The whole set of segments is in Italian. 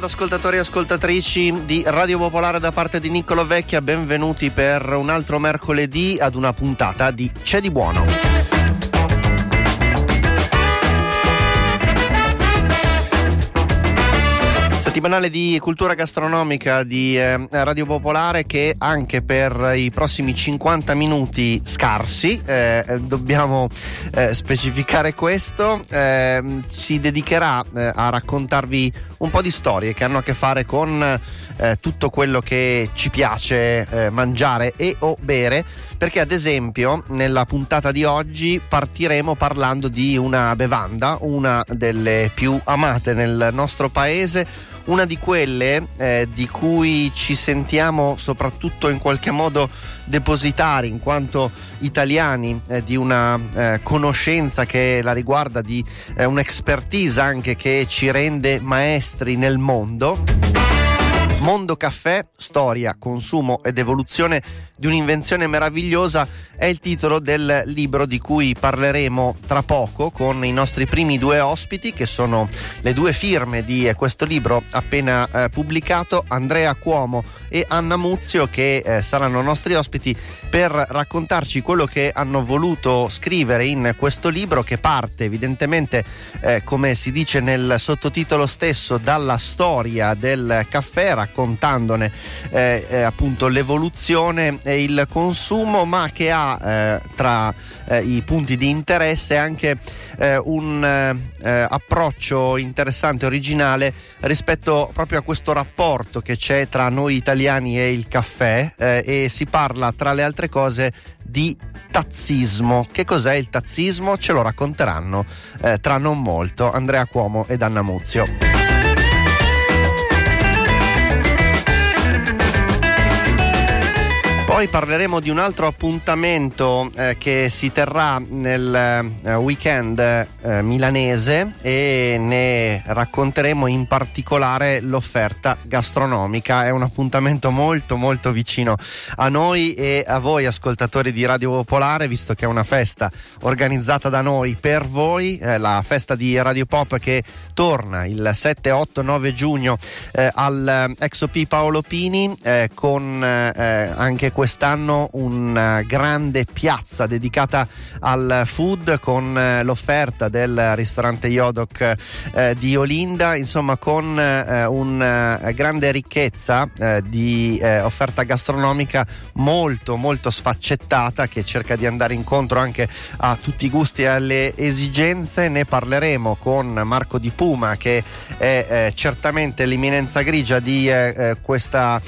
Ad ascoltatori e ascoltatrici di Radio Popolare da parte di Niccolo Vecchia, benvenuti per un altro mercoledì ad una puntata di C'è di buono. Settimanale di cultura gastronomica di eh, Radio Popolare che anche per i prossimi 50 minuti scarsi, eh, dobbiamo eh, specificare questo, eh, si dedicherà eh, a raccontarvi un po' di storie che hanno a che fare con eh, tutto quello che ci piace mangiare e o bere perché ad esempio nella puntata di oggi partiremo parlando di una bevanda, una delle più amate nel nostro paese, una di quelle eh, di cui ci sentiamo soprattutto in qualche modo depositari in quanto italiani eh, di una eh, conoscenza che la riguarda, di eh, un'expertise anche che ci rende maestri nel mondo. Mondo Caffè, storia, consumo ed evoluzione di un'invenzione meravigliosa è il titolo del libro di cui parleremo tra poco con i nostri primi due ospiti che sono le due firme di questo libro appena eh, pubblicato, Andrea Cuomo e Anna Muzio che eh, saranno nostri ospiti per raccontarci quello che hanno voluto scrivere in questo libro che parte evidentemente eh, come si dice nel sottotitolo stesso dalla storia del caffè raccontandone eh, eh, appunto l'evoluzione e il consumo, ma che ha eh, tra eh, i punti di interesse anche eh, un approccio interessante, originale rispetto proprio a questo rapporto che c'è tra noi italiani e il caffè e si parla tra le altre cose di tazzismo. Che cos'è il tazzismo? Ce lo racconteranno eh, tra non molto Andrea Cuomo ed Anna Muzio. Poi parleremo di un altro appuntamento eh, che si terrà nel eh, weekend eh, milanese e ne racconteremo in particolare l'offerta gastronomica. È un appuntamento molto molto vicino a noi e a voi ascoltatori di Radio Popolare, visto che è una festa organizzata da noi per voi, eh, la festa di Radio Pop che torna il 7, 8, 9 giugno eh, al eh, Paolo Pini con anche quest'anno una grande piazza dedicata al food con eh, l'offerta del ristorante Yodok eh, di Olinda, insomma con eh, una grande ricchezza eh, di eh, offerta gastronomica molto molto sfaccettata che cerca di andare incontro anche a tutti i gusti e alle esigenze. Ne parleremo con Marco Di Puma che è eh, certamente l'imminenza grigia di questa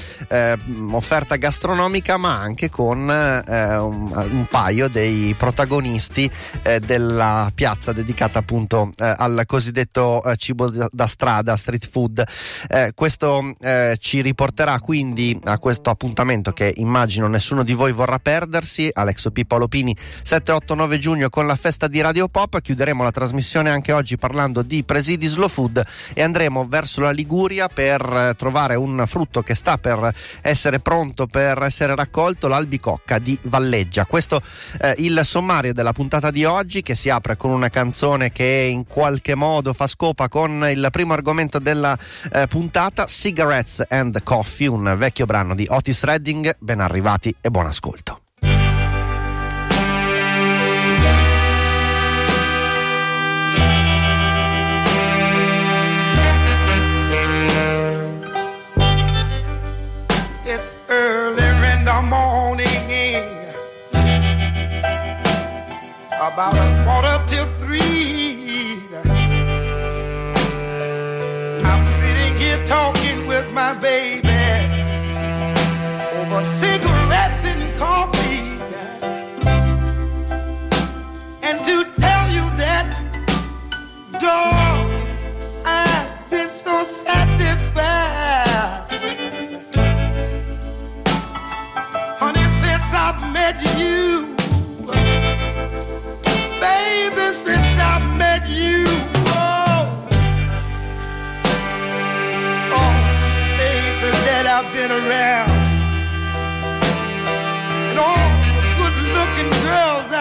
offerta gastronomica ma anche con eh, un, un, paio dei protagonisti eh, della piazza dedicata appunto eh, al cosiddetto eh, cibo da strada, street food. Eh, questo eh, ci riporterà quindi a questo appuntamento che immagino nessuno di voi vorrà perdersi, Alexo P. Paolo Pini 7-8-9 giugno con la festa di Radio Pop. Chiuderemo la trasmissione anche oggi parlando di presidi slow food e andremo verso la Liguria per trovare un frutto che sta per essere pronto per essere raccolto l'albicocca di Valleggia. Questo eh, il sommario della puntata di oggi che si apre con una canzone che in qualche modo fa scopa con il primo argomento della eh, puntata, Cigarettes and Coffee, un vecchio brano di Otis Redding. Ben arrivati e buon ascolto. It's early about a quarter till three. I'm sitting here talking with my baby over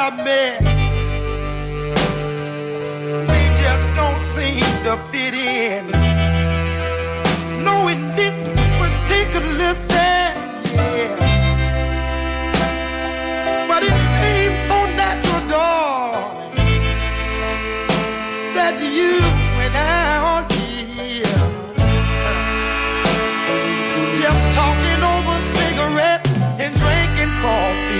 around me. They just don't seem to fit in. No, it fits particular sad, yeah. But it seems so natural, darling, that you and I are here. Just talking over cigarettes and drinking coffee.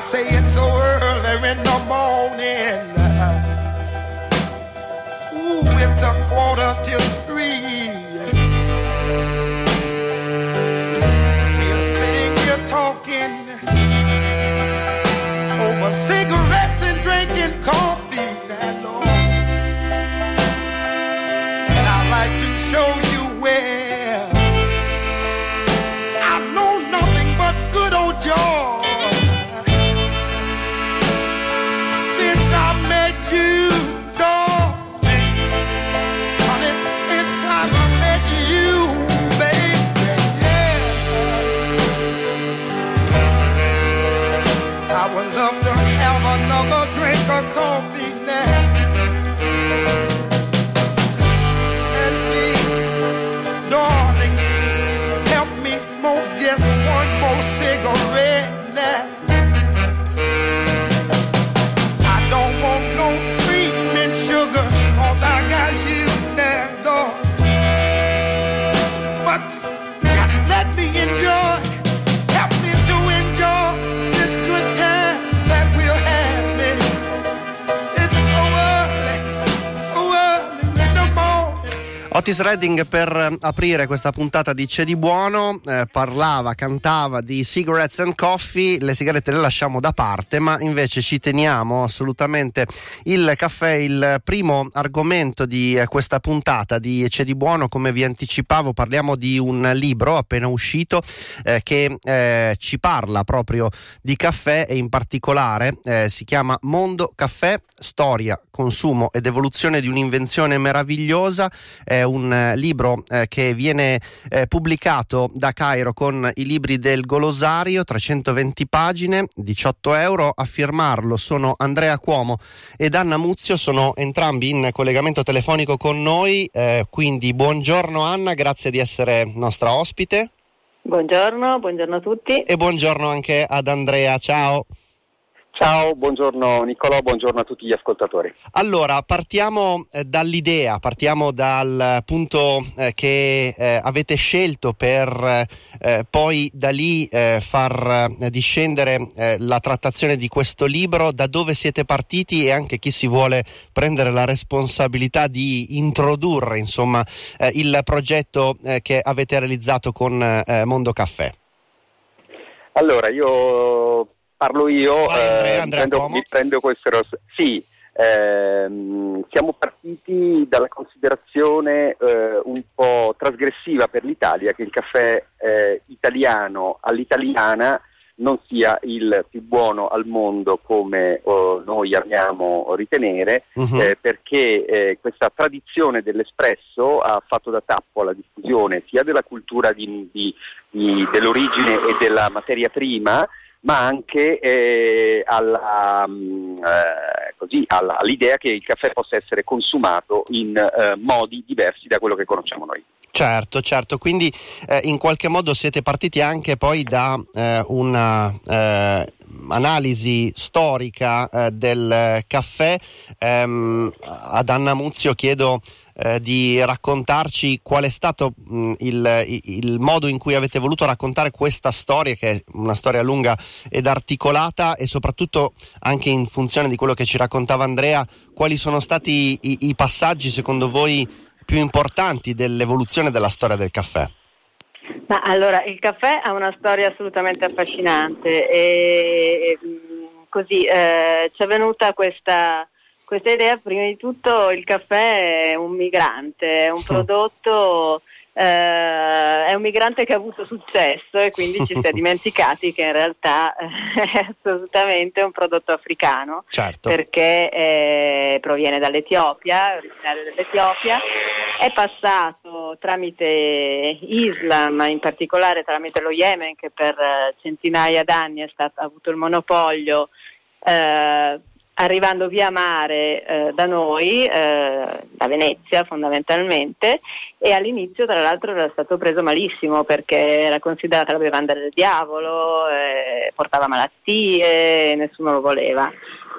Say it's so early in the morning. Ooh, it's a quarter till three. Otis Redding per eh, aprire questa puntata di C'è di buono. Eh, parlava, cantava di cigarettes and coffee, le sigarette le lasciamo da parte ma invece ci teniamo assolutamente il caffè, il primo argomento di eh, questa puntata di C'è di buono. Come vi anticipavo parliamo di un libro appena uscito eh, che eh, ci parla proprio di caffè e in particolare eh, si chiama Mondo Caffè, storia, consumo ed evoluzione di un'invenzione meravigliosa è un eh, libro eh, che viene eh, pubblicato da Cairo con i libri del Golosario, 320 pagine, 18 euro. A firmarlo sono Andrea Cuomo ed Anna Muzio, sono entrambi in collegamento telefonico con noi. eh, quindi buongiorno Anna, grazie di essere nostra ospite Buongiorno, buongiorno a tutti. e buongiorno anche ad Andrea. Ciao. Ciao, buongiorno Niccolò, buongiorno a tutti gli ascoltatori. Allora, partiamo eh, dall'idea, partiamo dal punto eh, che eh, avete scelto per eh, poi da lì eh, far eh, discendere la trattazione di questo libro, da dove siete partiti e anche chi si vuole prendere la responsabilità di introdurre insomma il progetto che avete realizzato con Mondo Caffè. Allora, io parlo io, Vai, eh, Andrea prendo, mi prendo questo... ros- Sì, ehm, siamo partiti dalla considerazione eh, un po' trasgressiva per l'Italia che il caffè eh, italiano all'italiana non sia il più buono al mondo come oh, noi amiamo ritenere, Mhm. eh, perché eh, questa tradizione dell'espresso ha fatto da tappo alla diffusione sia della cultura di- di- di- dell'origine e della materia prima, ma anche eh, alla, mm, eh, così, alla- all'idea che il caffè possa essere consumato in eh, modi diversi da quello che conosciamo noi. Certo, certo, quindi eh, in qualche modo siete partiti anche poi da eh, una eh, storica del caffè. Ehm, ad Anna Muzio chiedo eh, di raccontarci qual è stato mh, il, il modo in cui avete voluto raccontare questa storia, che è una storia lunga ed articolata, e soprattutto anche in funzione di quello che ci raccontava Andrea, quali sono stati i, i passaggi secondo voi più importanti dell'evoluzione della storia del caffè? Ma allora, il caffè ha una storia assolutamente affascinante e, mh, così eh, ci è venuta questa, questa idea, prima di tutto il caffè è un migrante, è un prodotto, eh, è un migrante che ha avuto successo e quindi ci si è dimenticati che in realtà eh, è assolutamente un prodotto africano. Certo. perché eh, proviene dall'Etiopia, originario dell'Etiopia, è passato tramite Islam, in particolare tramite lo Yemen che per eh, centinaia d'anni è stato- ha avuto il monopolio, eh, arrivando via mare eh, da noi, eh, da Venezia fondamentalmente, e all'inizio tra l'altro era stato preso malissimo perché era considerata la bevanda del diavolo, eh, portava malattie, nessuno lo voleva.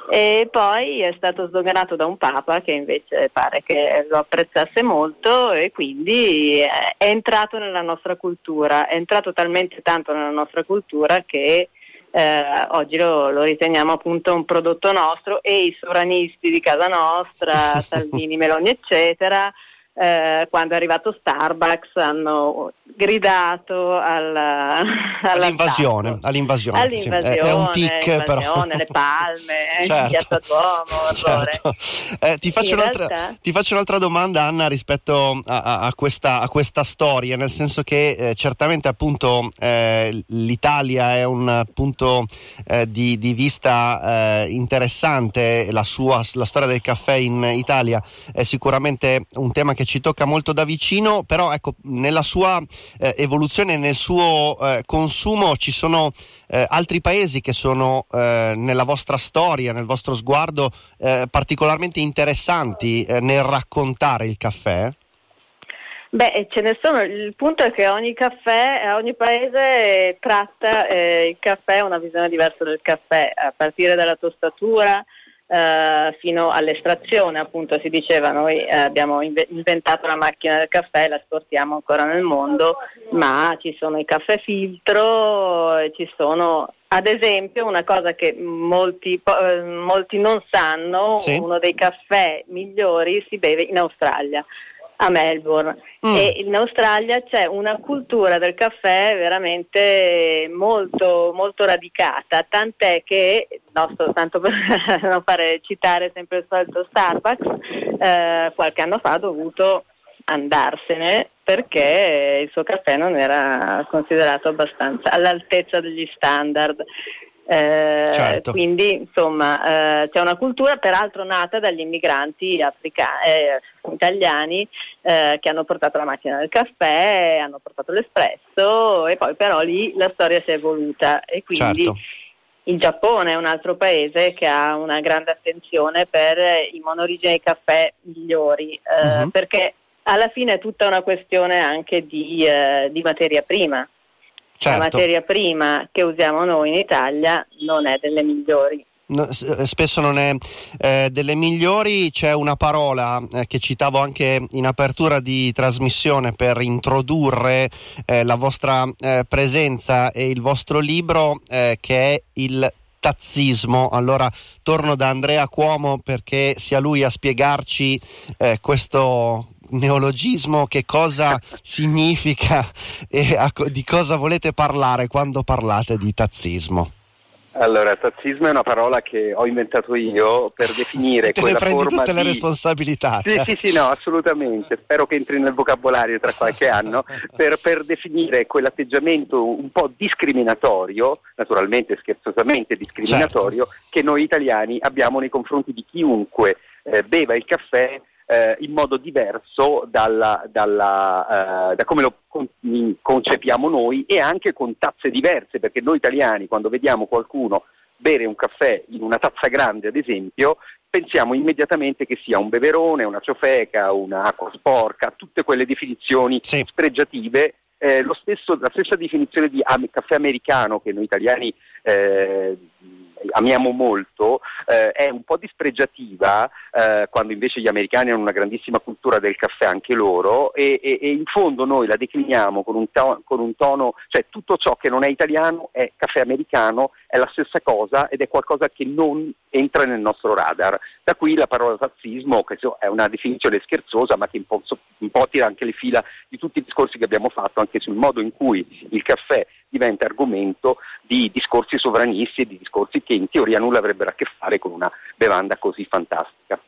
E poi è stato sdoganato da un papa che invece pare che lo apprezzasse molto e quindi è entrato nella nostra cultura, è entrato talmente tanto nella nostra cultura che eh, oggi lo, lo, riteniamo appunto un prodotto nostro e i sovranisti di casa nostra, Salvini, Meloni eccetera, eh, quando è arrivato Starbucks hanno gridato alla, all'invasione, all'invasione, all'invasione sì. è un tic però le palme certo. Piazza Duomo certo. eh, ti, faccio realtà... ti, faccio un'altra domanda Anna rispetto a, a, a, questa, a questa, storia nel senso che eh, certamente appunto eh, l'Italia è un punto eh, di, di, vista eh, interessante la, sua, la storia del caffè in Italia è sicuramente un tema che ci tocca molto da vicino però ecco nella sua eh, evoluzione nel suo eh, consumo ci sono eh, altri paesi che sono eh, nella vostra storia, nel vostro sguardo eh, particolarmente interessanti eh, nel raccontare il caffè? Beh, ce ne sono, il punto è che ogni caffè, ogni paese tratta il caffè, una visione diversa del caffè, a partire dalla tostatura, eh, fino all'estrazione, appunto si diceva noi eh, abbiamo inventato la macchina del caffè, la esportiamo ancora nel mondo, ma ci sono i caffè filtro, ci sono ad esempio una cosa che molti, eh, molti non sanno, sì. uno dei caffè migliori si beve in Australia a Melbourne mm. e in Australia c'è una cultura del caffè veramente molto, molto radicata, tant'è che, nostro, tanto per non fare citare sempre il solito Starbucks, eh, qualche anno fa ha dovuto andarsene perché il suo caffè non era considerato abbastanza all'altezza degli standard. Eh, certo. Quindi insomma eh, c'è una cultura peraltro nata dagli immigranti africani, eh, italiani eh, che hanno portato la macchina del caffè, hanno portato l'espresso e poi però lì la storia si è evoluta e quindi certo. il Giappone è un altro paese che ha una grande attenzione per i monorigini caffè migliori uh-huh. perché alla fine è tutta una questione anche di, di materia prima certo. la materia prima che usiamo noi in Italia non è delle migliori. No, eh, spesso non è eh, delle migliori, c'è una parola eh, che citavo anche in apertura di trasmissione per introdurre eh, la vostra eh, presenza e il vostro libro eh, che è il tazzismo. Allora torno da Andrea Cuomo perché sia lui a spiegarci questo, neologismo, che cosa significa e a, di cosa volete parlare quando parlate di tazzismo? Allora, tazzismo è una parola che ho inventato io per definire Te quella ne prendi forma tutte di... le responsabilità. Sì, cioè. sì, sì, no, assolutamente. Spero che entri nel vocabolario tra qualche anno per, per, definire quell'atteggiamento un po' discriminatorio, naturalmente scherzosamente discriminatorio, certo. che noi italiani abbiamo nei confronti di chiunque eh, beva il caffè eh, in modo diverso dalla, dalla, eh, da come lo con- concepiamo noi e anche con tazze diverse, perché noi italiani quando vediamo qualcuno bere un caffè in una tazza grande, ad esempio, pensiamo immediatamente che sia un beverone, una ciofeca, un'acqua sporca, tutte quelle definizioni sì. spregiative. Eh, stesso, la stessa definizione di am- caffè americano che noi italiani eh, amiamo molto, eh, è un po' dispregiativa, eh, quando invece gli americani hanno una grandissima cultura del caffè anche loro, e, e, e in fondo noi la decliniamo con un, to- con un, tono, cioè tutto ciò che non è italiano è caffè americano, è la stessa cosa ed è qualcosa che non entra nel nostro radar. Da qui la parola razzismo, che è una definizione scherzosa, ma che un po', un po' tira anche le fila di tutti i discorsi che abbiamo fatto anche sul modo in cui il caffè diventa argomento di discorsi sovranisti e di discorsi che in teoria nulla avrebbero a che fare con una bevanda così fantastica.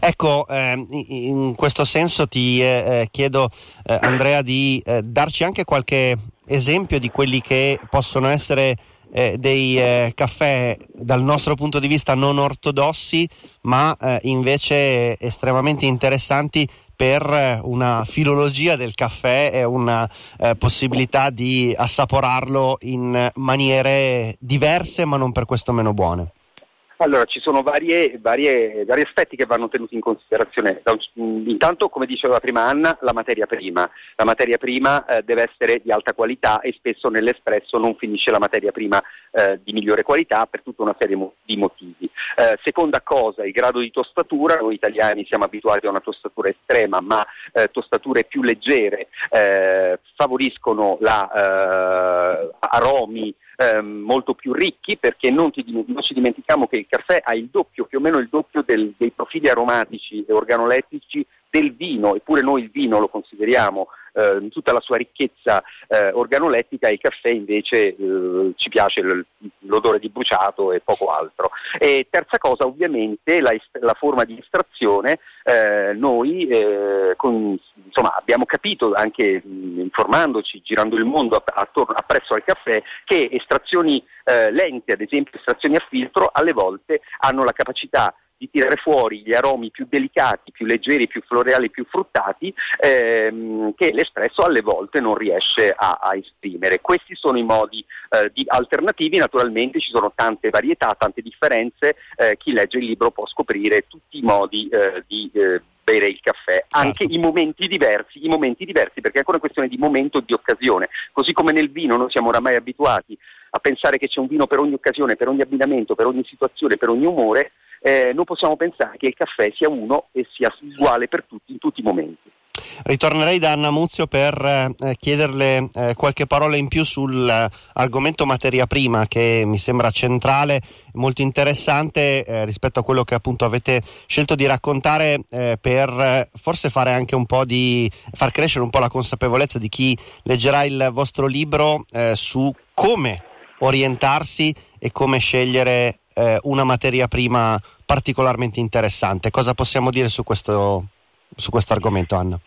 Ecco, eh, in questo senso ti eh, eh, chiedo, eh, Andrea, di eh, darci anche qualche esempio di quelli che possono essere eh, dei caffè dal nostro punto di vista non ortodossi, ma invece estremamente interessanti per una filologia del caffè e una eh, possibilità di assaporarlo in maniere diverse ma non per questo meno buone. Allora, ci sono varie, varie, vari aspetti che vanno tenuti in considerazione. Intanto, come diceva prima Anna, la materia prima. La materia prima eh, deve essere di alta qualità e spesso nell'espresso non finisce la materia prima eh, di migliore qualità per tutta una serie mo- di motivi. Eh, seconda cosa, il grado di tostatura, noi italiani siamo abituati a una tostatura estrema, ma eh, tostature più leggere eh, favoriscono la, eh, aromi ehm, molto più ricchi perché non, ti, non, ci dimentichiamo che il caffè ha il doppio, più o meno il doppio del, dei profili aromatici e organolettici del vino, eppure noi il vino lo consideriamo eh, tutta la sua ricchezza eh, organolettica e il caffè invece eh, ci piace l- l'odore di bruciato e poco altro. E terza cosa ovviamente la, est- la forma di estrazione, eh, noi eh, con, insomma, abbiamo capito anche mh, informandoci, girando il mondo attorno, appresso al caffè, che estrazioni eh, lente, ad esempio estrazioni a filtro, alle volte hanno la capacità di tirare fuori gli aromi più delicati, più leggeri, più floreali, più fruttati ehm, che l'espresso alle volte non riesce a, a esprimere. Questi sono i modi eh, alternativi, naturalmente ci sono tante varietà, tante differenze, eh, chi legge il libro può scoprire tutti i modi eh, di eh, bere il caffè, anche certo. i momenti diversi, i momenti diversi, perché è ancora una questione di momento e di occasione, così come nel vino noi siamo oramai abituati a pensare che c'è un vino per ogni occasione, per ogni abbinamento, per ogni situazione, per ogni umore, eh, non possiamo pensare che il caffè sia uno e sia uguale per tutti in tutti i momenti. Ritornerei da Anna Muzio per eh, chiederle eh, qualche parola in più sull'argomento materia prima che mi sembra centrale, molto interessante eh, rispetto a quello che appunto avete scelto di raccontare eh, per eh, forse fare anche un po' di far crescere un po' la consapevolezza di chi leggerà il vostro libro eh, su come orientarsi e come scegliere eh, una materia prima particolarmente interessante. Cosa possiamo dire su questo, su questo argomento, Anna?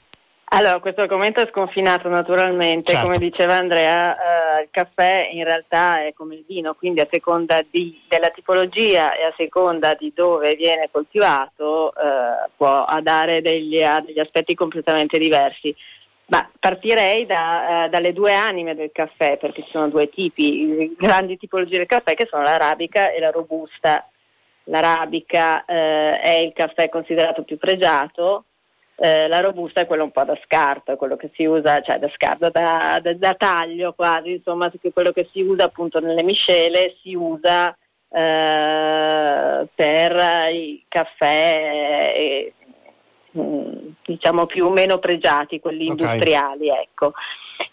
Allora, questo argomento è sconfinato naturalmente, certo. come diceva Andrea, eh, il caffè in realtà è come il vino, quindi a seconda di, della tipologia e a seconda di dove viene coltivato eh, può dare degli, degli aspetti completamente diversi. Ma partirei da, uh, dalle due anime del caffè, perché ci sono due tipi, grandi tipologie del caffè che sono l'arabica e la robusta. L'arabica uh, è il caffè considerato più pregiato, uh, la robusta è quello un po' da scarto, quello che si usa, cioè da scarto, da, da, da taglio quasi, insomma, quello che si usa appunto nelle miscele, si usa per i caffè. Mm, diciamo più o meno pregiati, quelli okay. industriali. Ecco.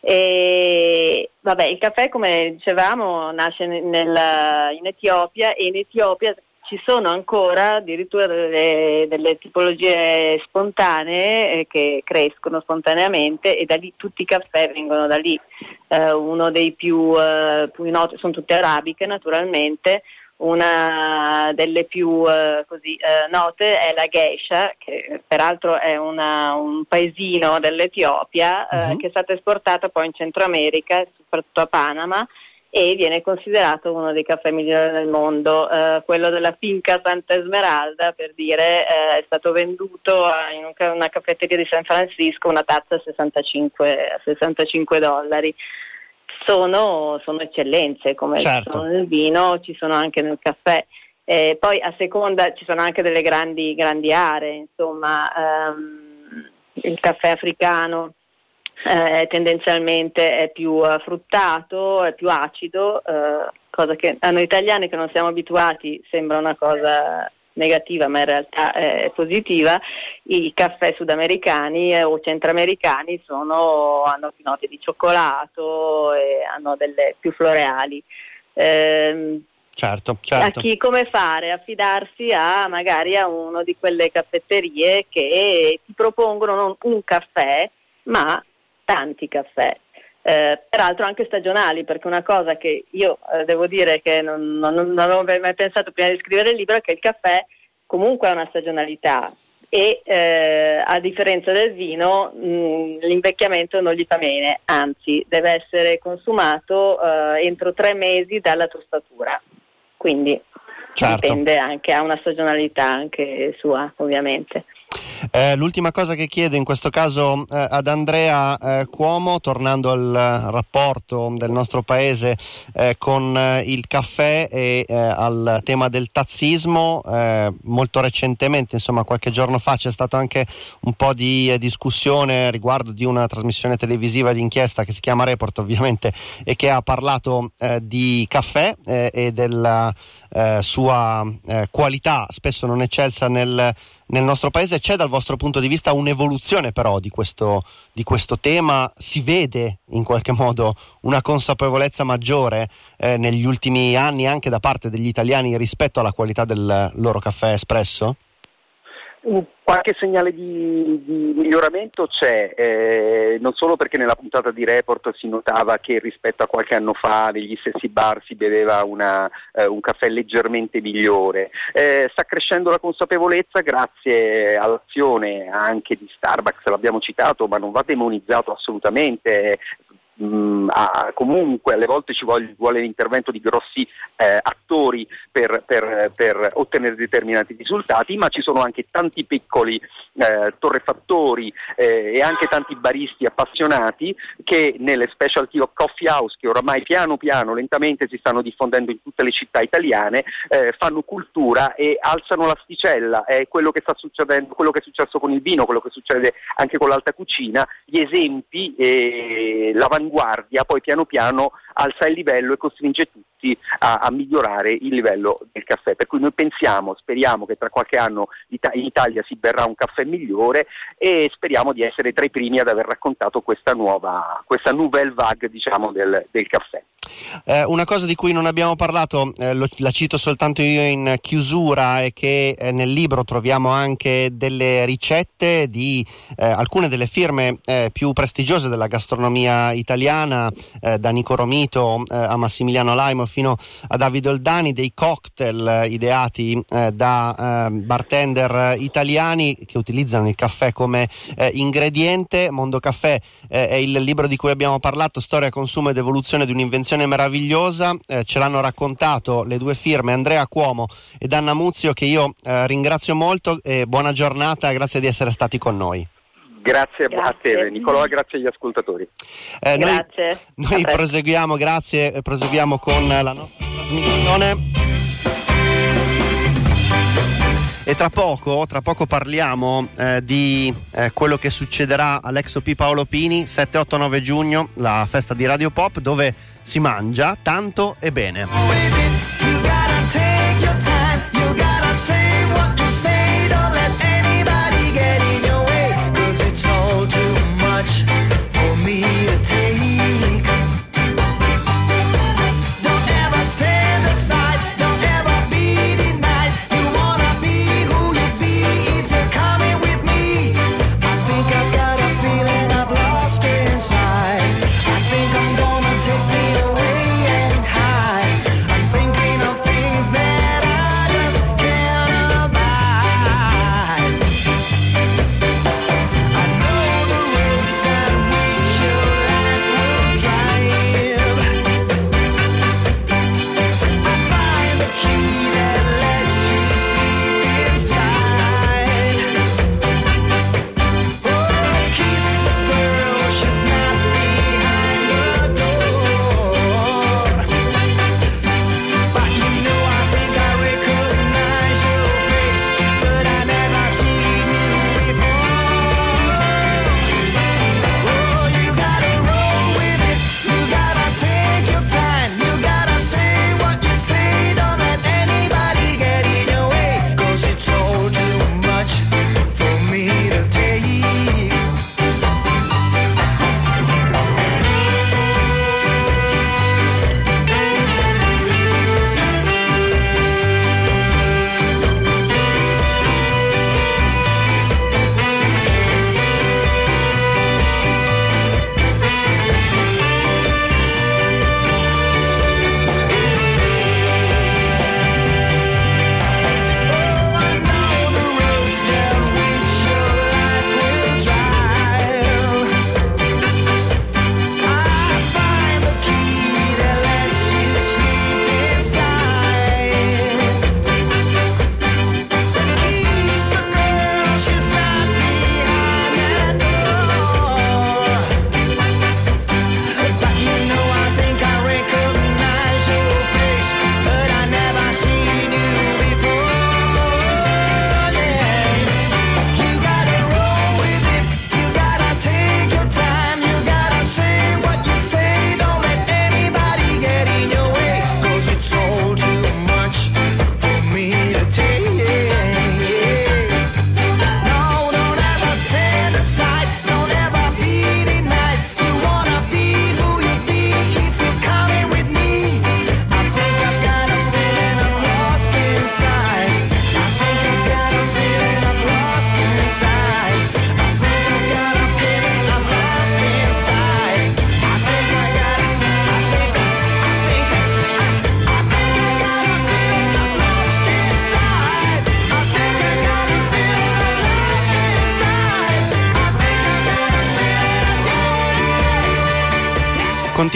E, vabbè, il caffè, come dicevamo, nasce nel, in Etiopia e in Etiopia ci sono ancora addirittura delle, delle tipologie spontanee eh, che crescono spontaneamente e da lì tutti i caffè vengono da lì. Eh, uno dei più, eh, più noti sono tutte arabiche naturalmente, una delle più eh, così, eh, note è la Geisha, che peraltro è una, un paesino dell'Etiopia uh-huh. che è stata esportata poi in Centro America, soprattutto a Panama, e viene considerato uno dei caffè migliori del mondo. Eh, quello della finca Santa Esmeralda, per dire, eh, è stato venduto in una caffetteria di San Francisco, una tazza a 65, a 65 dollari sono, sono eccellenze come certo. sono nel vino, ci sono anche nel caffè. Eh, poi a seconda ci sono anche delle grandi, grandi aree, insomma ehm, il caffè africano eh, tendenzialmente è più uh, fruttato, è più acido, eh, cosa che a noi italiani che non siamo abituati sembra una cosa negativa ma in realtà è positiva, i caffè sudamericani eh, o centroamericani sono, hanno più note di cioccolato e hanno delle più floreali. Eh, certo, certo. A chi come fare? Affidarsi a magari a uno di quelle caffetterie che ti propongono non un caffè ma tanti caffè. Eh, peraltro anche stagionali, perché una cosa che io eh, devo dire che non, non, non, avevo mai pensato prima di scrivere il libro è che il caffè comunque ha una stagionalità e eh, a differenza del vino mh, l'invecchiamento non gli fa bene, anzi deve essere consumato eh, entro tre mesi dalla tostatura, quindi certo. dipende anche, ha una stagionalità anche sua ovviamente. Eh, l'ultima cosa che chiedo in questo caso eh, ad Andrea eh, Cuomo, tornando al rapporto del nostro paese eh, con eh, il caffè e eh, al tema del tazzismo, molto recentemente, insomma qualche giorno fa c'è stato anche un po' di discussione riguardo di una trasmissione televisiva di inchiesta che si chiama Report ovviamente e che ha parlato di caffè e della sua qualità spesso non eccelsa nel nel nostro paese. C'è dal vostro punto di vista un'evoluzione però di questo, di questo tema? Si vede in qualche modo una consapevolezza maggiore eh, negli ultimi anni anche da parte degli italiani rispetto alla qualità del loro caffè espresso? Qualche segnale di, di miglioramento c'è, eh, non solo perché nella puntata di Report si notava che rispetto a qualche anno fa negli stessi bar si beveva una, eh, un caffè leggermente migliore, eh, sta crescendo la consapevolezza grazie all'azione anche di Starbucks, l'abbiamo citato ma non va demonizzato assolutamente, mh, mm, a, comunque alle volte ci vuole, vuole l'intervento di grossi eh, attori per, per, per, ottenere determinati risultati, ma ci sono anche tanti piccoli eh, torrefattori eh, e anche tanti baristi appassionati che nelle specialty of coffee house che oramai piano piano lentamente si stanno diffondendo in tutte le città italiane eh, fanno cultura e alzano l'asticella. È quello che sta succedendo quello che è successo con il vino quello che succede anche con l'alta cucina. Gli esempi e l'avanguardia poi piano piano alza il livello e costringe tutti a, a, migliorare il livello del caffè. Per cui noi pensiamo, speriamo che tra qualche anno in Italia si berrà un caffè migliore e speriamo di essere tra i primi ad aver raccontato questa nuova, questa nouvelle vague diciamo, del, del caffè. Eh, una cosa di cui non abbiamo parlato, eh, lo, la cito soltanto io in chiusura, è che eh, nel libro troviamo anche delle ricette di eh, alcune delle firme eh, più prestigiose della gastronomia italiana, eh, da Nico Romito a Massimiliano Laimo fino a Davide Oldani, dei cocktail ideati da bartender italiani che utilizzano il caffè come ingrediente. Mondo Caffè è il libro di cui abbiamo parlato, Storia, consumo ed evoluzione di un'invenzione situazione meravigliosa, eh, ce l'hanno raccontato le due firme Andrea Cuomo ed Anna Muzio che io eh, ringrazio molto e buona giornata, grazie di essere stati con noi. Grazie, grazie. a te Nicolò grazie agli ascoltatori. Eh, grazie. Noi, noi proseguiamo, grazie, proseguiamo con la nostra trasmissione. E tra poco, tra poco parliamo eh, di eh, quello che succederà all'Ex OP Paolo Pini 7-8-9 giugno, la festa di Radio Pop, dove si mangia tanto e bene.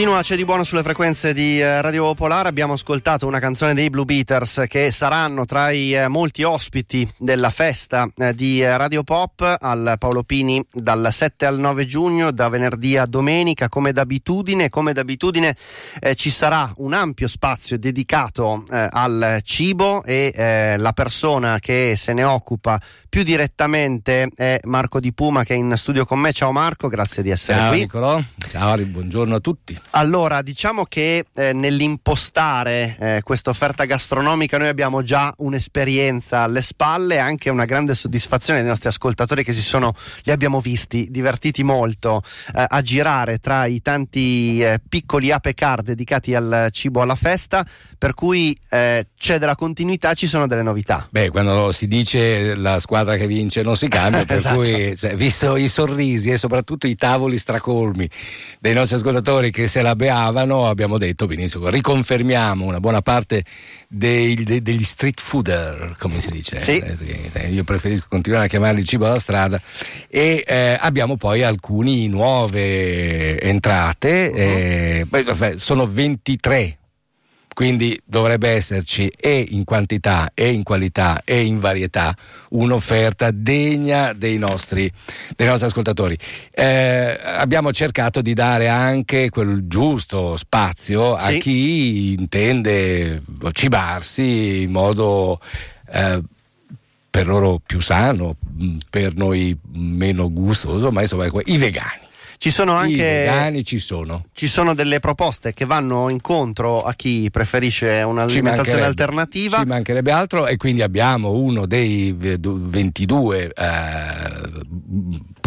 Continua C'è di buono sulle frequenze di eh, Radio Popolare. Abbiamo ascoltato una canzone dei Blue Beaters che saranno tra i eh, molti ospiti della festa eh, di Radio Pop al Paolo Pini dal 7 al 9 giugno, da venerdì a domenica, come d'abitudine. Come d'abitudine eh, ci sarà un ampio spazio dedicato eh, al cibo e eh, la persona che se ne occupa più direttamente è Marco Di Puma che è in studio con me. Ciao Marco, grazie di essere Ciao qui. Nicolò, ciao, buongiorno a tutti. Allora, diciamo che eh, nell'impostare eh, questa offerta gastronomica noi abbiamo già un'esperienza alle spalle e anche una grande soddisfazione dei nostri ascoltatori che si sono, li abbiamo visti, divertiti molto eh, a girare tra i tanti eh, piccoli ape car dedicati al cibo alla festa, per cui eh, c'è della continuità, ci sono delle novità. Beh, quando si dice la squadra che vince non si cambia, per Esatto. cui, cioè, visto i sorrisi e soprattutto i tavoli stracolmi dei nostri ascoltatori che se la beavano, abbiamo detto benissimo, riconfermiamo una buona parte dei- de- degli street fooder, come si dice. Sì. Eh, Io preferisco continuare a chiamarli cibo alla strada. E eh, abbiamo poi alcune nuove entrate, Uh-huh. eh, sono 23 quindi dovrebbe esserci e in quantità e in qualità e in varietà un'offerta degna dei nostri, dei nostri ascoltatori. Eh, abbiamo cercato di dare anche quel giusto spazio a Sì. chi intende cibarsi in modo eh, per loro più sano, per noi meno gustoso, ma insomma i vegani. Ci sono I anche vegani ci sono. ci sono delle proposte che vanno incontro a chi preferisce Ci un'alimentazione mancherebbe- alternativa. Ci mancherebbe altro e quindi abbiamo uno dei v- du- 22 eh,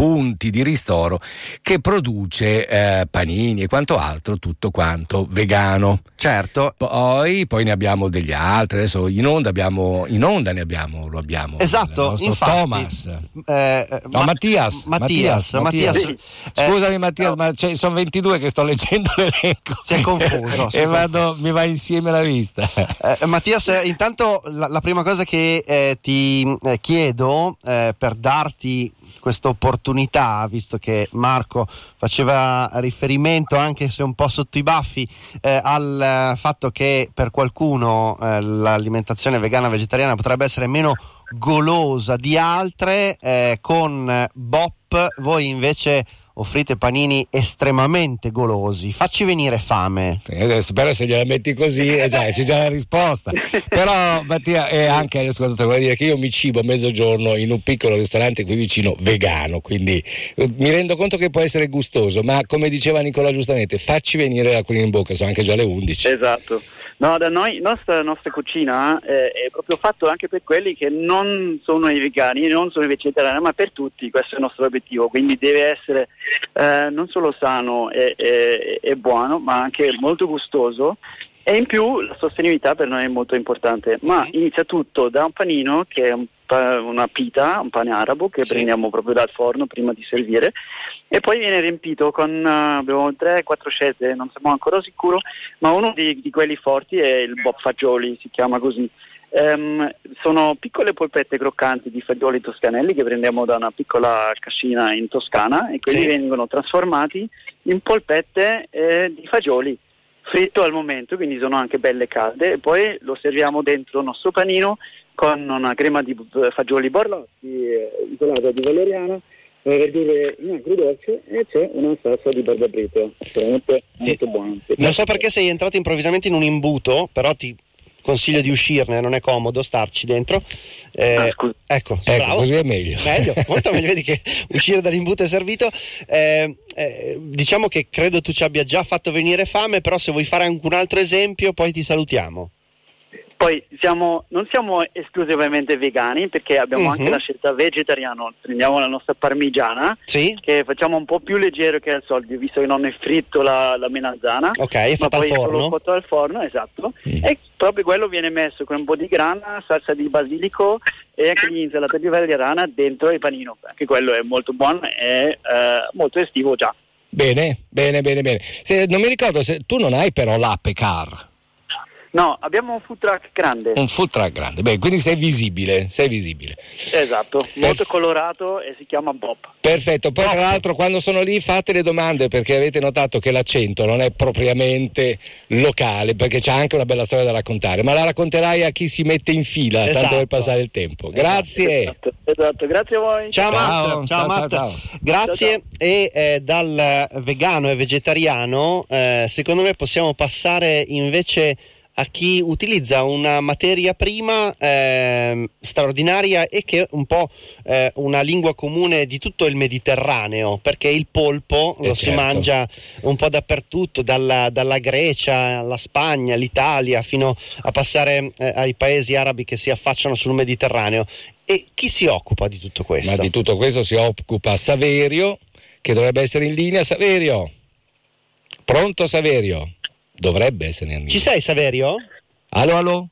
punti di ristoro che produce eh, panini e quanto altro, tutto quanto vegano. Certo, Poi, poi ne abbiamo degli altri, adesso in onda, abbiamo, in onda ne abbiamo, lo abbiamo. Esatto, infatti, Thomas. eh, No, Ma- Mattias, Mattias, Mattias, Mattias, Mattias. eh, Scusami Mattias, ma c'è- sono 22 che sto leggendo l'elenco. Si è confuso, e vado, mi va insieme la vista. Eh, Mattias, eh, intanto la, la prima cosa che eh, ti chiedo per darti questa opportunità, visto che Marco faceva riferimento anche se un po' sotto i baffi eh, al fatto che per qualcuno eh, l'alimentazione vegana vegetariana potrebbe essere meno golosa di altre, eh, con Bop voi invece offrite panini estremamente golosi. Facci venire fame. Sì, Adesso, però se gliela metti così eh, già, c'è già la risposta. Però Mattia e anche agli ascoltatori vuol dire che io mi cibo a mezzogiorno in un piccolo ristorante qui vicino vegano, quindi eh, mi rendo conto che può essere gustoso, ma come diceva Nicola giustamente, facci venire l'acquolina in bocca, sono anche già le 11. Esatto. No, da noi, nostra, nostra cucina eh, è proprio fatto anche per quelli che non sono i vegani, non sono i vegetariani, ma per tutti, questo è il nostro obiettivo, quindi deve essere eh, non solo sano e, e- e buono, ma anche molto gustoso e in più la sostenibilità per noi è molto importante, ma inizia tutto da un panino che è un pa- una pita, un pane arabo che Sì. prendiamo proprio dal forno prima di servire e poi viene riempito con abbiamo 3-4 scelte, non siamo ancora sicuro, ma uno di, di quelli forti è il bob fagioli, si chiama così. Ehm, sono piccole polpette croccanti di fagioli toscanelli che prendiamo da una piccola cascina in Toscana e quelli Sì. vengono trasformati in polpette eh, di fagioli fritto al momento, quindi sono anche belle calde e poi lo serviamo dentro il nostro panino con una crema di fagioli borlotti eh, isolata di valeriana, eh, verdure in agrodolce e c'è una salsa di barbabrito, veramente molto buona. Non so perché sei entrato improvvisamente in un imbuto, però ti consiglio di uscirne, non è comodo starci dentro. Eh, Ah, ecco, Ecco, bravo. così è meglio. Meglio, molto meglio, vedi che uscire dall'imbuto è servito. Eh, eh, diciamo che credo tu ci abbia già fatto venire fame, però se vuoi fare anche un altro esempio, poi ti salutiamo. Poi siamo- non siamo esclusivamente vegani perché abbiamo Mhm. anche la scelta vegetariana, prendiamo la nostra parmigiana Sì? che facciamo un po' più leggero che al solito, visto che non è fritto la, la melanzana. Ok, è ma fatta al forno? cotto al forno, esatto. Mm. E proprio quello viene messo con un po' di grana, salsa di basilico e anche l'insalata di valeriana dentro il panino. Anche quello è molto buono e eh, molto estivo già. Bene, bene, bene, bene. Se- non mi ricordo se tu non hai però l'ape car. No, abbiamo un food truck grande. Un food truck grande, beh, quindi sei visibile, sei visibile. Esatto, molto colorato e si chiama Bob. Perfetto, poi tra l'altro quando sono lì fate le domande perché avete notato che l'accento non è propriamente locale, perché c'è anche una bella storia da raccontare, ma la racconterai a chi si mette in fila, tanto Esatto. per passare il tempo. Grazie. Esatto, esatto, grazie a voi. Ciao, Ciao, Matt, ciao, ciao, Matt. ciao, ciao. grazie. E eh, dal vegano e vegetariano, eh, secondo me possiamo passare invece a chi utilizza una materia prima ehm, straordinaria e che è un po' eh, una lingua comune di tutto il Mediterraneo, perché il polpo Eh, lo si certo. mangia un po' dappertutto, dalla, dalla Grecia alla Spagna, l'Italia, fino a passare eh, ai paesi arabi che si affacciano sul Mediterraneo. E chi si occupa di tutto questo? Ma di tutto questo si occupa Saverio, che dovrebbe essere in linea. Saverio, pronto Saverio? Dovrebbe essere linea. Ci sei Saverio? Allo, allo?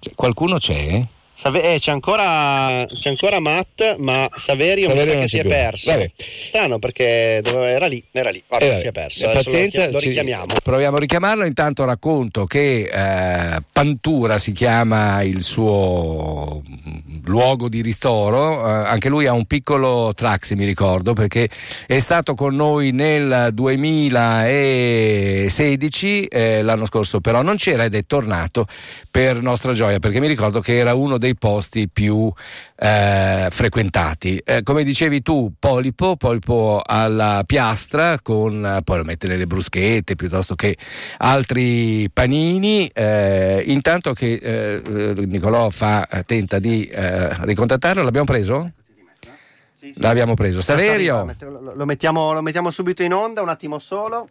C'è- Qualcuno c'è? Save- eh, c'è, ancora, c'è ancora Matt, ma Saverio, mi Saverio sa non che si è più. perso. Vabbè. Strano perché era lì, era lì, guarda, Eh, vabbè, si è perso. Adesso Pazienza, lo, lo ci- richiamiamo. proviamo a richiamarlo. Intanto racconto che eh, Pantura si chiama il suo luogo di ristoro. eh, anche lui ha un piccolo traxi, mi ricordo, perché è stato con noi nel 2016, eh, l'anno scorso però non c'era ed è tornato per nostra gioia, perché mi ricordo che era uno dei posti più eh, frequentati. Eh, come dicevi tu, polipo, polipo alla piastra con eh, poi mettere le bruschette piuttosto che altri panini. eh, intanto che eh, eh, Nicolò fa, tenta di eh, ricontattarlo, l'abbiamo preso? L'abbiamo preso. Saverio, Lo, lo mettiamo, lo mettiamo subito in onda, un attimo solo.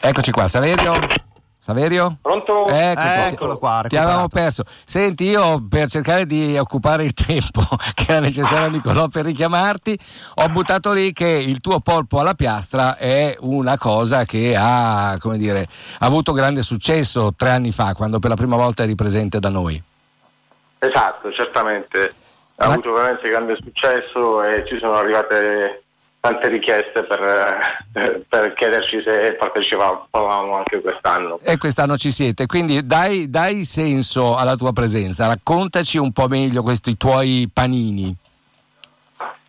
eccoci qua, Saverio. Saverio? Pronto? Ecco, Eccolo qua, Ti avevamo perso. Senti, io per cercare di occupare il tempo che era necessario a Nicolò per richiamarti, ho buttato lì che il tuo polpo alla piastra è una cosa che ha, come dire, ha avuto grande successo tre anni fa, quando per la prima volta eri presente da noi. Esatto, certamente. Ha Ma- avuto veramente grande successo e ci sono arrivate tante richieste per, eh, per chiederci se partecipavamo anche quest'anno. E quest'anno ci siete, quindi dai, dai senso alla tua presenza, raccontaci un po' meglio questi tuoi panini.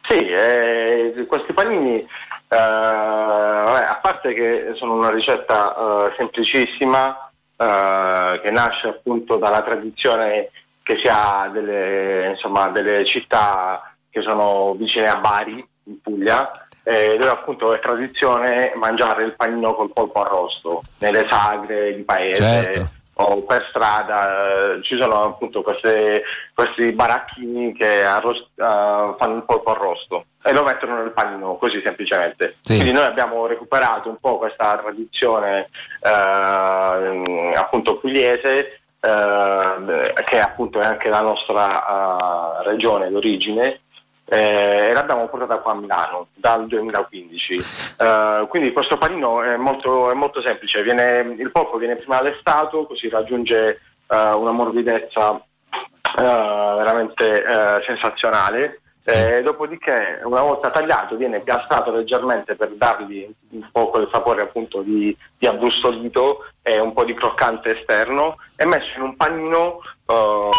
Sì, eh, questi panini, eh, vabbè, a parte che sono una ricetta eh, semplicissima, eh, che nasce appunto dalla tradizione che si ha delle, insomma, delle città che sono vicine a Bari, in Puglia, eh, dove appunto è tradizione mangiare il panino col polpo arrosto, nelle sagre di paese Certo. o per strada eh, ci sono appunto queste- questi baracchini che arros- eh, fanno il polpo arrosto e lo mettono nel panino così semplicemente. Sì. Quindi noi abbiamo recuperato un po' questa tradizione eh, appunto pugliese eh, che appunto è anche la nostra regione d'origine eh, l'abbiamo portata qua a Milano dal 2015. Eh, quindi questo panino è molto, è molto semplice, viene- il polpo viene prima allestato, così raggiunge eh, una morbidezza eh, veramente sensazionale. Eh, dopodiché, una volta tagliato, viene piastrato leggermente per dargli un po' quel sapore appunto di, di abbrustolito e un po' di croccante esterno e messo in un panino eh,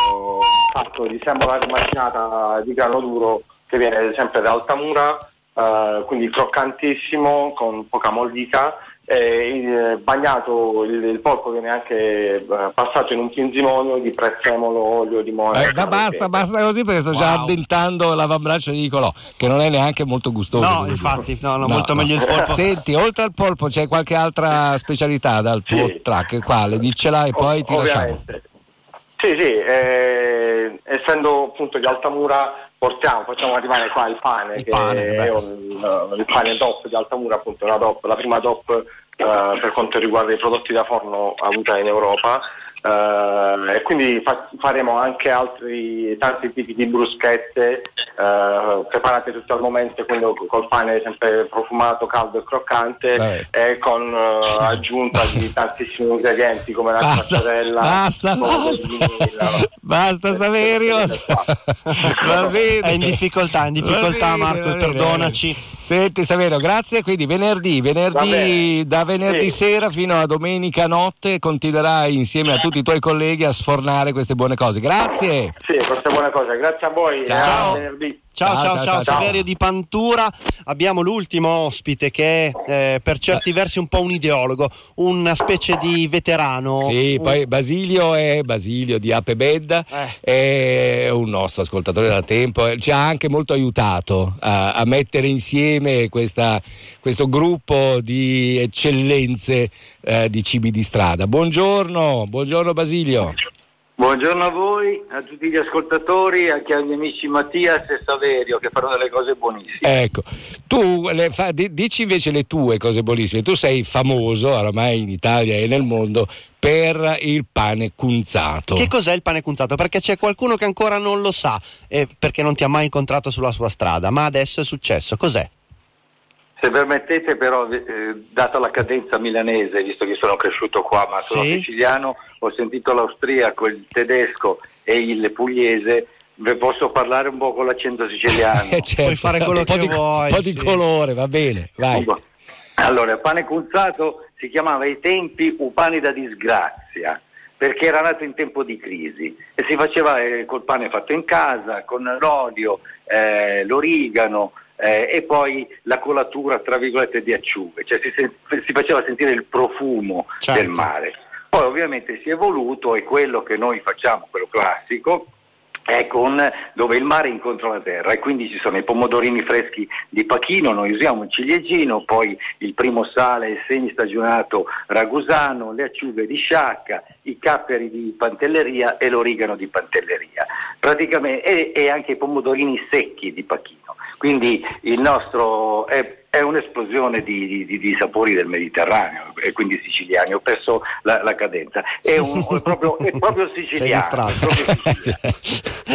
fatto di semola rimacinata di grano duro che viene sempre da Altamura, eh, quindi croccantissimo con poca mollica. E il- bagnato il, il polpo viene anche eh, passato in un pinzimonio di prezzemolo, olio, limone. Eh, ma basta, basta così perché sto già Wow. addentando l'avambraccio di Nicolò, che non è neanche molto gustoso. No, infatti, no, no, molto meglio il polpo. Senti, oltre al polpo c'è qualche altra specialità dal tuo Sì. track? Quale? Diccela e poi ti lasciamo. Ovviamente. Sì, sì, eh, essendo appunto di Altamura portiamo, facciamo arrivare qua il pane, Il che pane, è un, eh, il pane DOP di Altamura, appunto una DOP, la prima DOP eh, per quanto riguarda i prodotti da forno avuta in Europa. Eh, e quindi fa- faremo anche altri tanti tipi di bruschette eh, preparate tutte al momento, quindi col pane sempre profumato, caldo e croccante Vabbè. e con eh, aggiunta di tantissimi ingredienti come la Basta, mozzarella, basta, basta, vanilla. basta Saverio. Va bene. È in difficoltà, in difficoltà bene, Marco, perdonaci. Senti Saverio, grazie. Quindi venerdì, venerdì da venerdì Sì. sera fino a domenica notte continuerai insieme a tutti i tuoi colleghi a sfornare queste buone cose. Grazie. Sì, questa è buona cosa. Grazie a voi. Ciao. A venerdì. Ciao, Ciao, ciao, ciao, ciao. Saverio di Pantura. Abbiamo l'ultimo ospite che è eh, per certi versi un po' un ideologo, una specie di veterano. Sì, Un- poi Basilio è Basilio di Ape Bedda, è un nostro ascoltatore da tempo, eh, ci ha anche molto aiutato a, a mettere insieme questa- questo gruppo di eccellenze eh, di cibi di strada. Buongiorno, buongiorno Basilio. Buongiorno a voi, a tutti gli ascoltatori, anche agli amici Mattias e Saverio che fanno delle cose buonissime. Ecco, tu le fa- di- dici invece le tue cose buonissime. Tu sei famoso oramai in Italia e nel mondo per il pane cunzato. Che cos'è il pane cunzato? Perché c'è qualcuno che ancora non lo sa, eh, perché non ti ha mai incontrato sulla sua strada, ma adesso è successo. Cos'è? Se permettete però, eh, data la cadenza milanese, visto che sono cresciuto qua ma sono Sì. siciliano, ho sentito l'austriaco, il tedesco e il pugliese, vi posso parlare un po' con l'accento siciliano. Eh, certo, Puoi fare quello un po' che di, vuoi, Un po' di sì. colore, va bene, vai. Allora, il pane cunzato si chiamava ai tempi un pane da disgrazia, perché era nato in tempo di crisi e si faceva eh, col pane fatto in casa, con l'olio, eh, l'origano eh, e poi la colatura, tra virgolette, di acciughe, cioè si, si faceva sentire il profumo Certo. del mare. Poi ovviamente si è evoluto e quello che noi facciamo, quello classico, è con dove il mare incontra la terra e quindi ci sono i pomodorini freschi di Pachino, noi usiamo il ciliegino, poi il primo sale, il semistagionato ragusano, le acciughe di sciacca, i capperi di Pantelleria e l'origano di Pantelleria, praticamente e, e anche i pomodorini secchi di Pachino. Quindi il nostro è, è un'esplosione di, di- di- di sapori del Mediterraneo e quindi siciliani, ho perso la, la cadenza, è, un- è proprio, è proprio siciliano.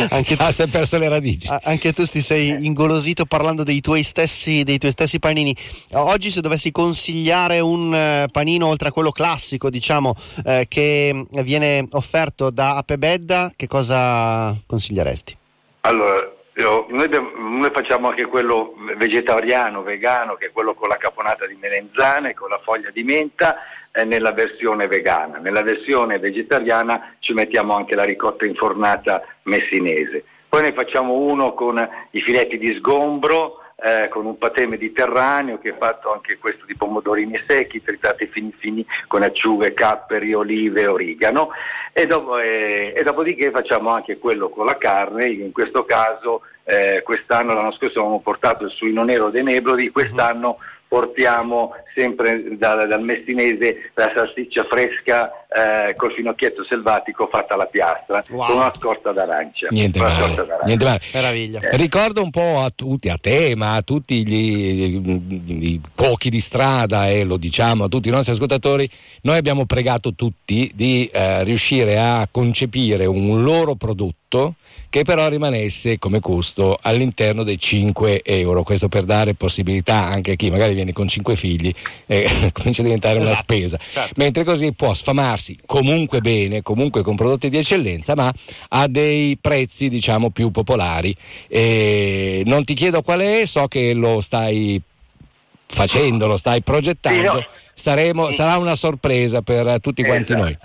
Anche ah, si è perso le radici. Anche tu ti sei ingolosito parlando dei tuoi stessi, dei tuoi stessi panini. Oggi, se dovessi consigliare un eh, panino oltre a quello classico, diciamo, eh, che viene offerto da Apebedda, che cosa consiglieresti? Allora, noi, noi facciamo anche quello vegetariano, vegano, che è quello con la caponata di melenzane, con la foglia di menta, eh, nella versione vegana. Nella versione vegetariana ci mettiamo anche la ricotta infornata messinese. Poi ne facciamo uno con i filetti di sgombro, eh, con un patè mediterraneo che è fatto anche questo di pomodorini secchi, tritati fini fini con acciughe, capperi, olive, origano. E, dopo- eh, e dopodiché facciamo anche quello con la carne, in questo caso eh, quest'anno, l'anno scorso avevamo portato il suino nero dei Nebrodi, quest'anno portiamo sempre dal, dal messinese la salsiccia fresca eh, col finocchietto selvatico fatta alla piastra Wow. con una scorta d'arancia. Niente male, scorta d'arancia. niente male. Meraviglia. Ricordo un po' a tutti, a te, ma a tutti gli, i cuochi di strada e lo diciamo a tutti i nostri ascoltatori, noi abbiamo pregato tutti di eh, riuscire a concepire un loro prodotto che però rimanesse come costo all'interno dei 5 euro, questo per dare possibilità anche a chi magari viene con 5 figli e comincia a diventare una Esatto, spesa, certo. mentre così può sfamarsi comunque bene, comunque con prodotti di eccellenza, ma a dei prezzi diciamo più popolari. E non ti chiedo qual è, so che lo stai facendo, lo stai progettando. Sì. Saremo- Sì. sarà una sorpresa per tutti quanti Esatto. noi.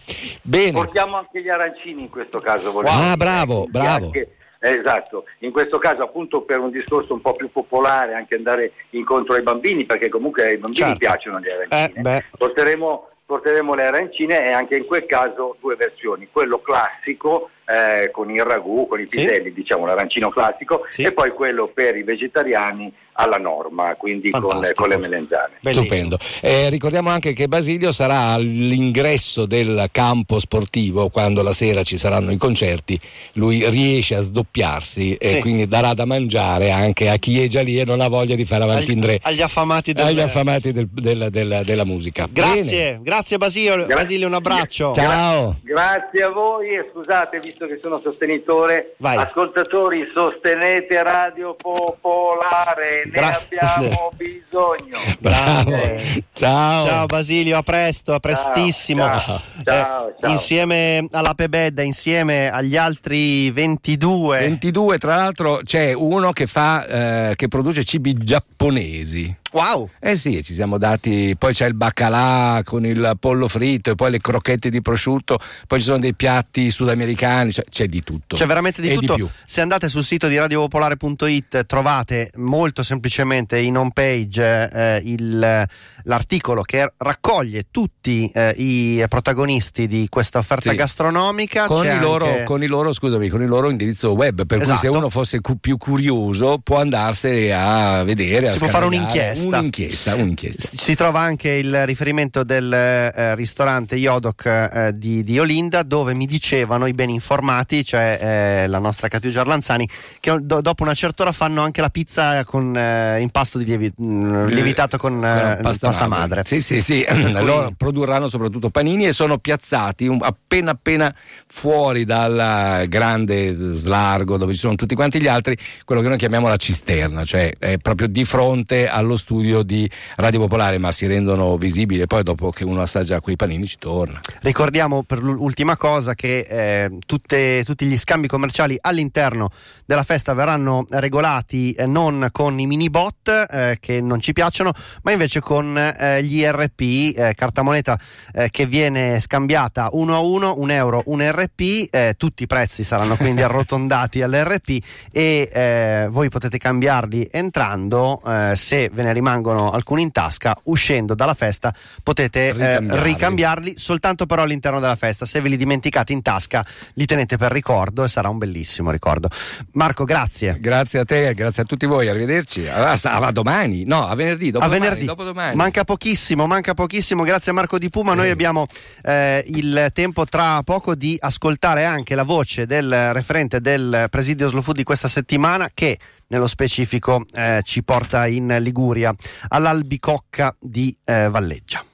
Bene, Portiamo anche gli arancini in questo caso. volevo Ah, bravo, bravo. anche- eh, esatto, in questo caso appunto per un discorso un po' più popolare, anche andare incontro ai bambini, perché comunque ai bambini Certo. piacciono le arancine. Eh, porteremo, porteremo le arancine e anche in quel caso due versioni, quello classico eh, con il ragù, con i Sì. piselli, diciamo l'arancino classico, Sì. e poi quello per i vegetariani alla norma, quindi con, con le melenzane. Bellissimo. Stupendo. Eh, ricordiamo anche che Basilio sarà all'ingresso del campo sportivo quando la sera ci saranno i concerti. Lui riesce a sdoppiarsi e Sì. quindi darà da mangiare anche a chi è già lì e non ha voglia di fare avanti Agli, in tre. agli affamati del Agli affamati del- della, della- della musica. Grazie, grazie Basilio, Gra- Basilio, un abbraccio. Bene. Ciao. Grazie a voi e scusate, vi visto che sono sostenitore, Vai. ascoltatori, sostenete Radio Popolare, ne Gra- abbiamo bisogno. Bravo. Eh, Ciao. Ciao Basilio, a presto, a prestissimo. ciao, ciao, Eh, ciao. Insieme alla Pebedda, insieme agli altri 22. 22, tra l'altro c'è uno che fa, eh, che produce cibi giapponesi. Wow! Eh sì, ci siamo dati, poi c'è il baccalà con il pollo fritto e poi le crocchette di prosciutto, poi ci sono dei piatti sudamericani, cioè, c'è di tutto. C'è veramente di E tutto. più. Se andate sul sito di radiopopolare.it trovate molto semplicemente in home page eh, il- l'articolo che raccoglie tutti eh, i protagonisti di questa offerta Sì. gastronomica. Con il, loro, anche- con il loro, scusami, con il loro indirizzo web, per cui se Esatto. uno fosse cu- più curioso può andarsene a vedere, a Si può fare un'inchiesta. Un'inchiesta, un'inchiesta. Si trova anche il riferimento del eh, ristorante Yodok eh, di, di Olinda dove mi dicevano i ben informati, cioè eh, la nostra Catiugia Arlanzani, che do- dopo una certa ora fanno anche la pizza con eh, impasto di lievi- mh, lievitato con, eh, pasta, madre. Sì, sì, sì. cui- Loro produrranno soprattutto panini e sono piazzati un- appena appena fuori dal grande slargo dove ci sono tutti quanti gli altri, quello che noi chiamiamo la cisterna, cioè è proprio di fronte allo studio di Radio Popolare, ma si rendono visibili e poi dopo che uno assaggia quei panini ci torna. Ricordiamo per l'ultima cosa che eh, tutte- tutti gli scambi commerciali all'interno della festa verranno regolati eh, non con i mini bot eh, che non ci piacciono, ma invece con eh, gli RP, eh, carta moneta eh, che viene scambiata uno a uno, un euro, un RP, tutti i prezzi saranno quindi arrotondati all'RP e voi potete cambiarli entrando, se ve ne rimangono alcuni in tasca, uscendo dalla festa potete eh, Ricambiarli. soltanto però all'interno della festa. Se ve li dimenticate in tasca, li tenete per ricordo e sarà un bellissimo ricordo. Marco, grazie. Grazie a te, grazie a tutti voi, arrivederci. A, a- a domani, no, a venerdì, dopo a venerdì, dopodomani. manca pochissimo, manca pochissimo. Grazie a Marco Di Puma. Noi Prego. abbiamo eh, il tempo tra poco di ascoltare anche la voce del referente del presidio Slow Food di questa settimana, che nello specifico eh, ci porta in Liguria all'Albicocca di eh, Valleggia.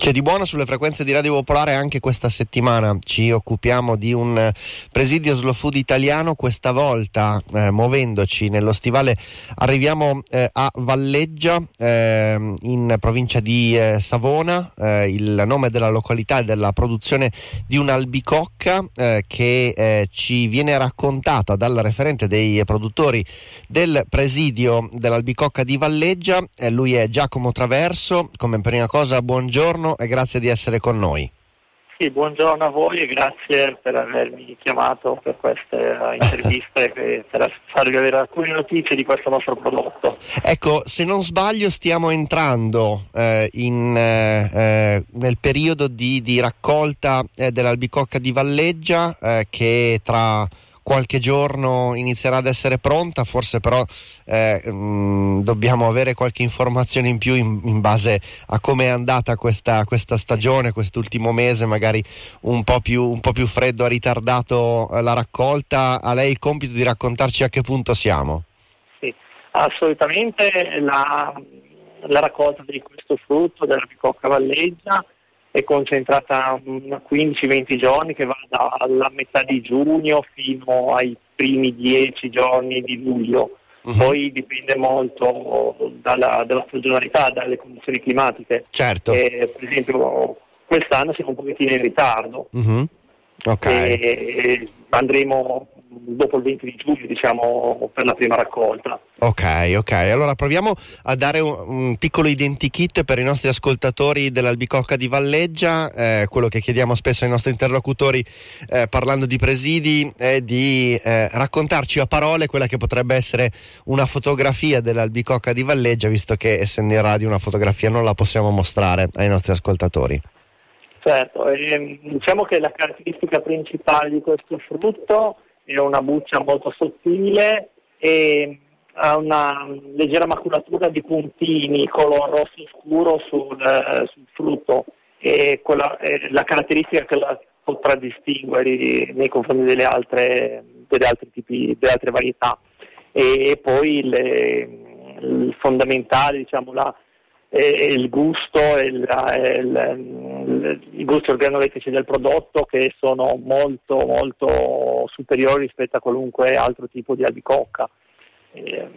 C'è di buono sulle frequenze di Radio Popolare anche questa settimana. Ci occupiamo di un eh, presidio slow food italiano. Questa volta, eh, muovendoci nello stivale, arriviamo eh, a Valleggia, ehm, in provincia di eh, Savona. Eh, il nome della località è della produzione di un'albicocca eh, che eh, ci viene raccontata dal referente dei produttori del presidio dell'Albicocca di Valleggia. Eh, lui è Giacomo Traverso. Come prima cosa, buongiorno e grazie di essere con noi. Sì, buongiorno a voi e grazie per avermi chiamato per queste eh, interviste e per farvi avere alcune notizie di questo nostro prodotto. Ecco, se non sbaglio, stiamo entrando eh, in, eh, eh, nel periodo di, di raccolta eh, dell'Albicocca di Valleggia eh, che tra qualche giorno inizierà ad essere pronta, forse però eh, mh, dobbiamo avere qualche informazione in più in, in base a come è andata questa, questa stagione, quest'ultimo mese, magari un po' più, un po' più freddo, ha ritardato eh, la raccolta. A lei il compito di raccontarci a che punto siamo. Sì, assolutamente la, la raccolta di questo frutto della picocca valleggia è concentrata in 15-20 giorni che va dalla metà di giugno fino ai primi 10 giorni di luglio. Mhm. Poi dipende molto dalla, dalla stagionalità, dalle condizioni climatiche. Certo. Eh, per esempio quest'anno siamo un pochettino in ritardo. Mhm. Ok. e andremo dopo il 20 di giugno diciamo per la prima raccolta Ok, ok. Allora proviamo a dare un, un piccolo identikit per i nostri ascoltatori dell'Albicocca di Valleggia. Eh, quello che chiediamo spesso ai nostri interlocutori eh, parlando di presidi è di eh, raccontarci a parole quella che potrebbe essere una fotografia dell'Albicocca di Valleggia, visto che essendo in radio una fotografia non la possiamo mostrare ai nostri ascoltatori. Certo ehm, diciamo che la caratteristica principale di questo frutto è una buccia molto sottile e ha una leggera maculatura di puntini color rosso scuro sul, eh, sul frutto e quella è la caratteristica che la contraddistinguere nei confronti delle altre, delle altre, tipi, delle altre varietà. E, poi le, il fondamentale, diciamo, la, il gusto e il, il, i gusti organolettici del prodotto che sono molto molto superiori rispetto a qualunque altro tipo di albicocca. E,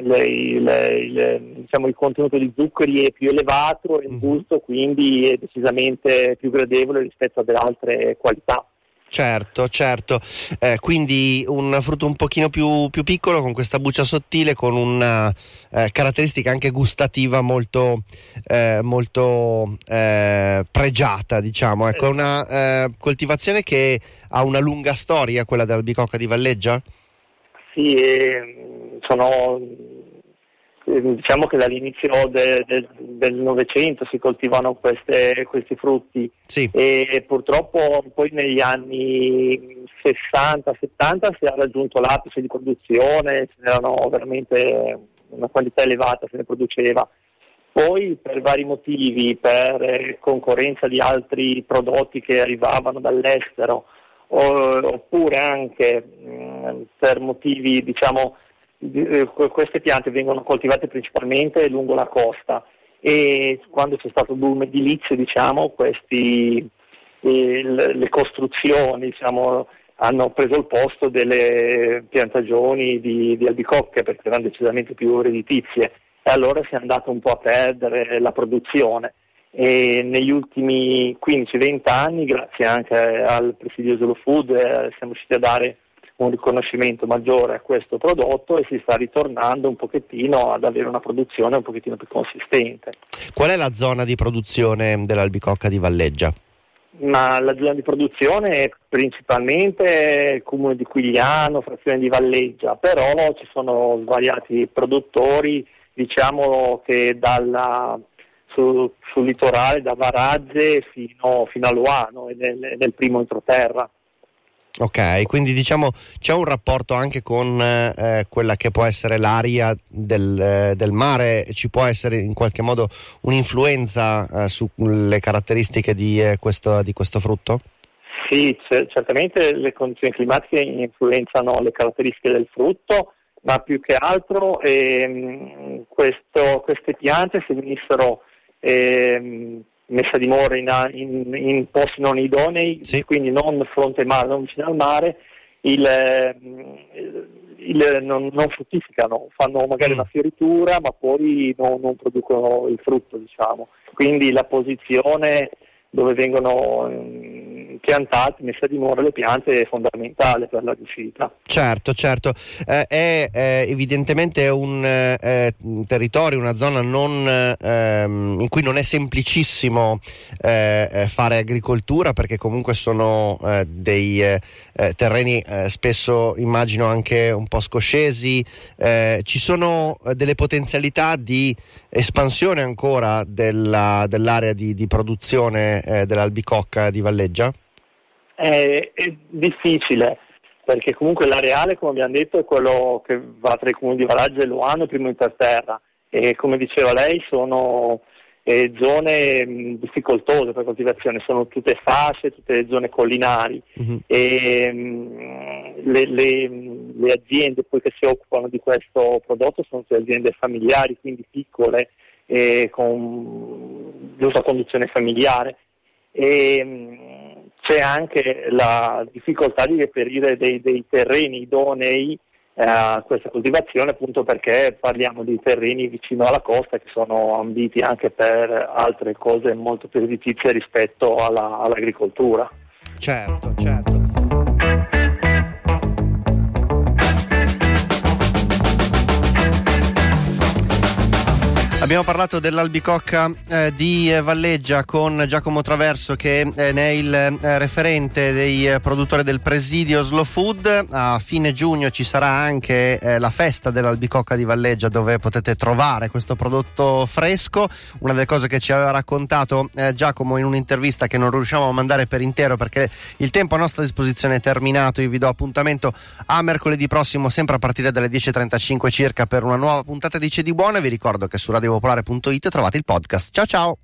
le, le, le, diciamo, il contenuto di zuccheri è più elevato e il mhm. gusto quindi è decisamente più gradevole rispetto ad altre qualità. Certo, certo. Eh, quindi un frutto un pochino più, più, piccolo con questa buccia sottile con una eh, caratteristica anche gustativa molto, eh, molto eh, pregiata, diciamo. Ecco, una eh, coltivazione che ha una lunga storia, quella dell'albicocca di Valleggia? Sì, ehm, sono diciamo che dall'inizio del Novecento si coltivano queste, questi frutti sì. e purtroppo poi negli anni 60-70 si è raggiunto l'apice di produzione, ce n'erano veramente una quantità elevata, se ne produceva. Poi per vari motivi, per concorrenza di altri prodotti che arrivavano dall'estero, oppure anche mh, per motivi diciamo eh, queste piante vengono coltivate principalmente lungo la costa e quando c'è stato il boom edilizio diciamo questi, eh, le costruzioni diciamo, hanno preso il posto delle piantagioni di, di albicocche perché erano decisamente più redditizie. E allora si è andato un po' a perdere la produzione. E negli ultimi 15-20 anni, grazie anche al presidio Slow Food, eh, siamo riusciti a dare un riconoscimento maggiore a questo prodotto e si sta ritornando un pochettino ad avere una produzione un pochettino più consistente. Qual è la zona di produzione dell'albicocca di Valleggia? Ma la zona di produzione è principalmente il comune di Quigliano, frazione di Valleggia, però ci sono svariati produttori, diciamo che dalla su, sul litorale da Varazze fino, fino a Luano e nel, nel primo entroterra. Ok, quindi diciamo c'è un rapporto anche con eh, quella che può essere l'aria del, eh, del, mare, ci può essere in qualche modo un'influenza eh, sulle caratteristiche di, eh, questo, di questo, frutto? Sì, c- certamente le condizioni climatiche influenzano le caratteristiche del frutto, ma più che altro ehm, questo, queste piante se venissero ehm, messa a dimora in, in, in, posti non idonei, sì. quindi non fronte al mare, non vicino al mare, il, ehm, il, non, non, fruttificano, fanno magari mm. una fioritura ma poi non, non producono il frutto, diciamo. Quindi la posizione dove vengono piantate, messe a dimora le piante è fondamentale per la riuscita. Certo, certo. Eh, è eh, evidentemente un eh, territorio, una zona non, ehm, in cui non è semplicissimo eh, eh, fare agricoltura perché comunque sono eh, dei terreni spesso immagino anche un po' scoscesi. ci sono delle potenzialità di espansione ancora della, dell'area di, di produzione eh, dell'albicocca di Valleggia? È, è, difficile perché comunque l'areale, come abbiamo detto, è quello che va tra i comuni di Valaggia e Luano, primo interterra e come diceva lei sono eh, zone mh, difficoltose per coltivazione, sono tutte fasce, tutte zone collinari. Uh-huh. e mh, le, le, le, aziende poi che si occupano di questo prodotto sono tutte aziende familiari, quindi piccole e con giusta conduzione familiare. E mm, c'è anche la difficoltà di reperire dei, dei terreni idonei eh, a questa coltivazione appunto perché parliamo di terreni vicino alla costa che sono ambiti anche per altre cose molto più redditizie rispetto alla, all'agricoltura. Certo, certo. Abbiamo parlato dell'albicocca eh, di Valleggia con Giacomo Traverso che eh, ne è il eh, referente dei eh, produttori del presidio Slow Food. A fine giugno ci sarà anche eh, la festa dell'albicocca di Valleggia dove potete trovare questo prodotto fresco. Una delle cose che ci aveva raccontato eh, Giacomo in un'intervista che non riusciamo a mandare per intero perché il tempo a nostra disposizione è terminato. Io vi do appuntamento a mercoledì prossimo sempre a partire dalle 10.35 circa per una nuova puntata di Cedi Buone. Vi ricordo che su Radio popolare.it trovate il podcast. Ciao ciao!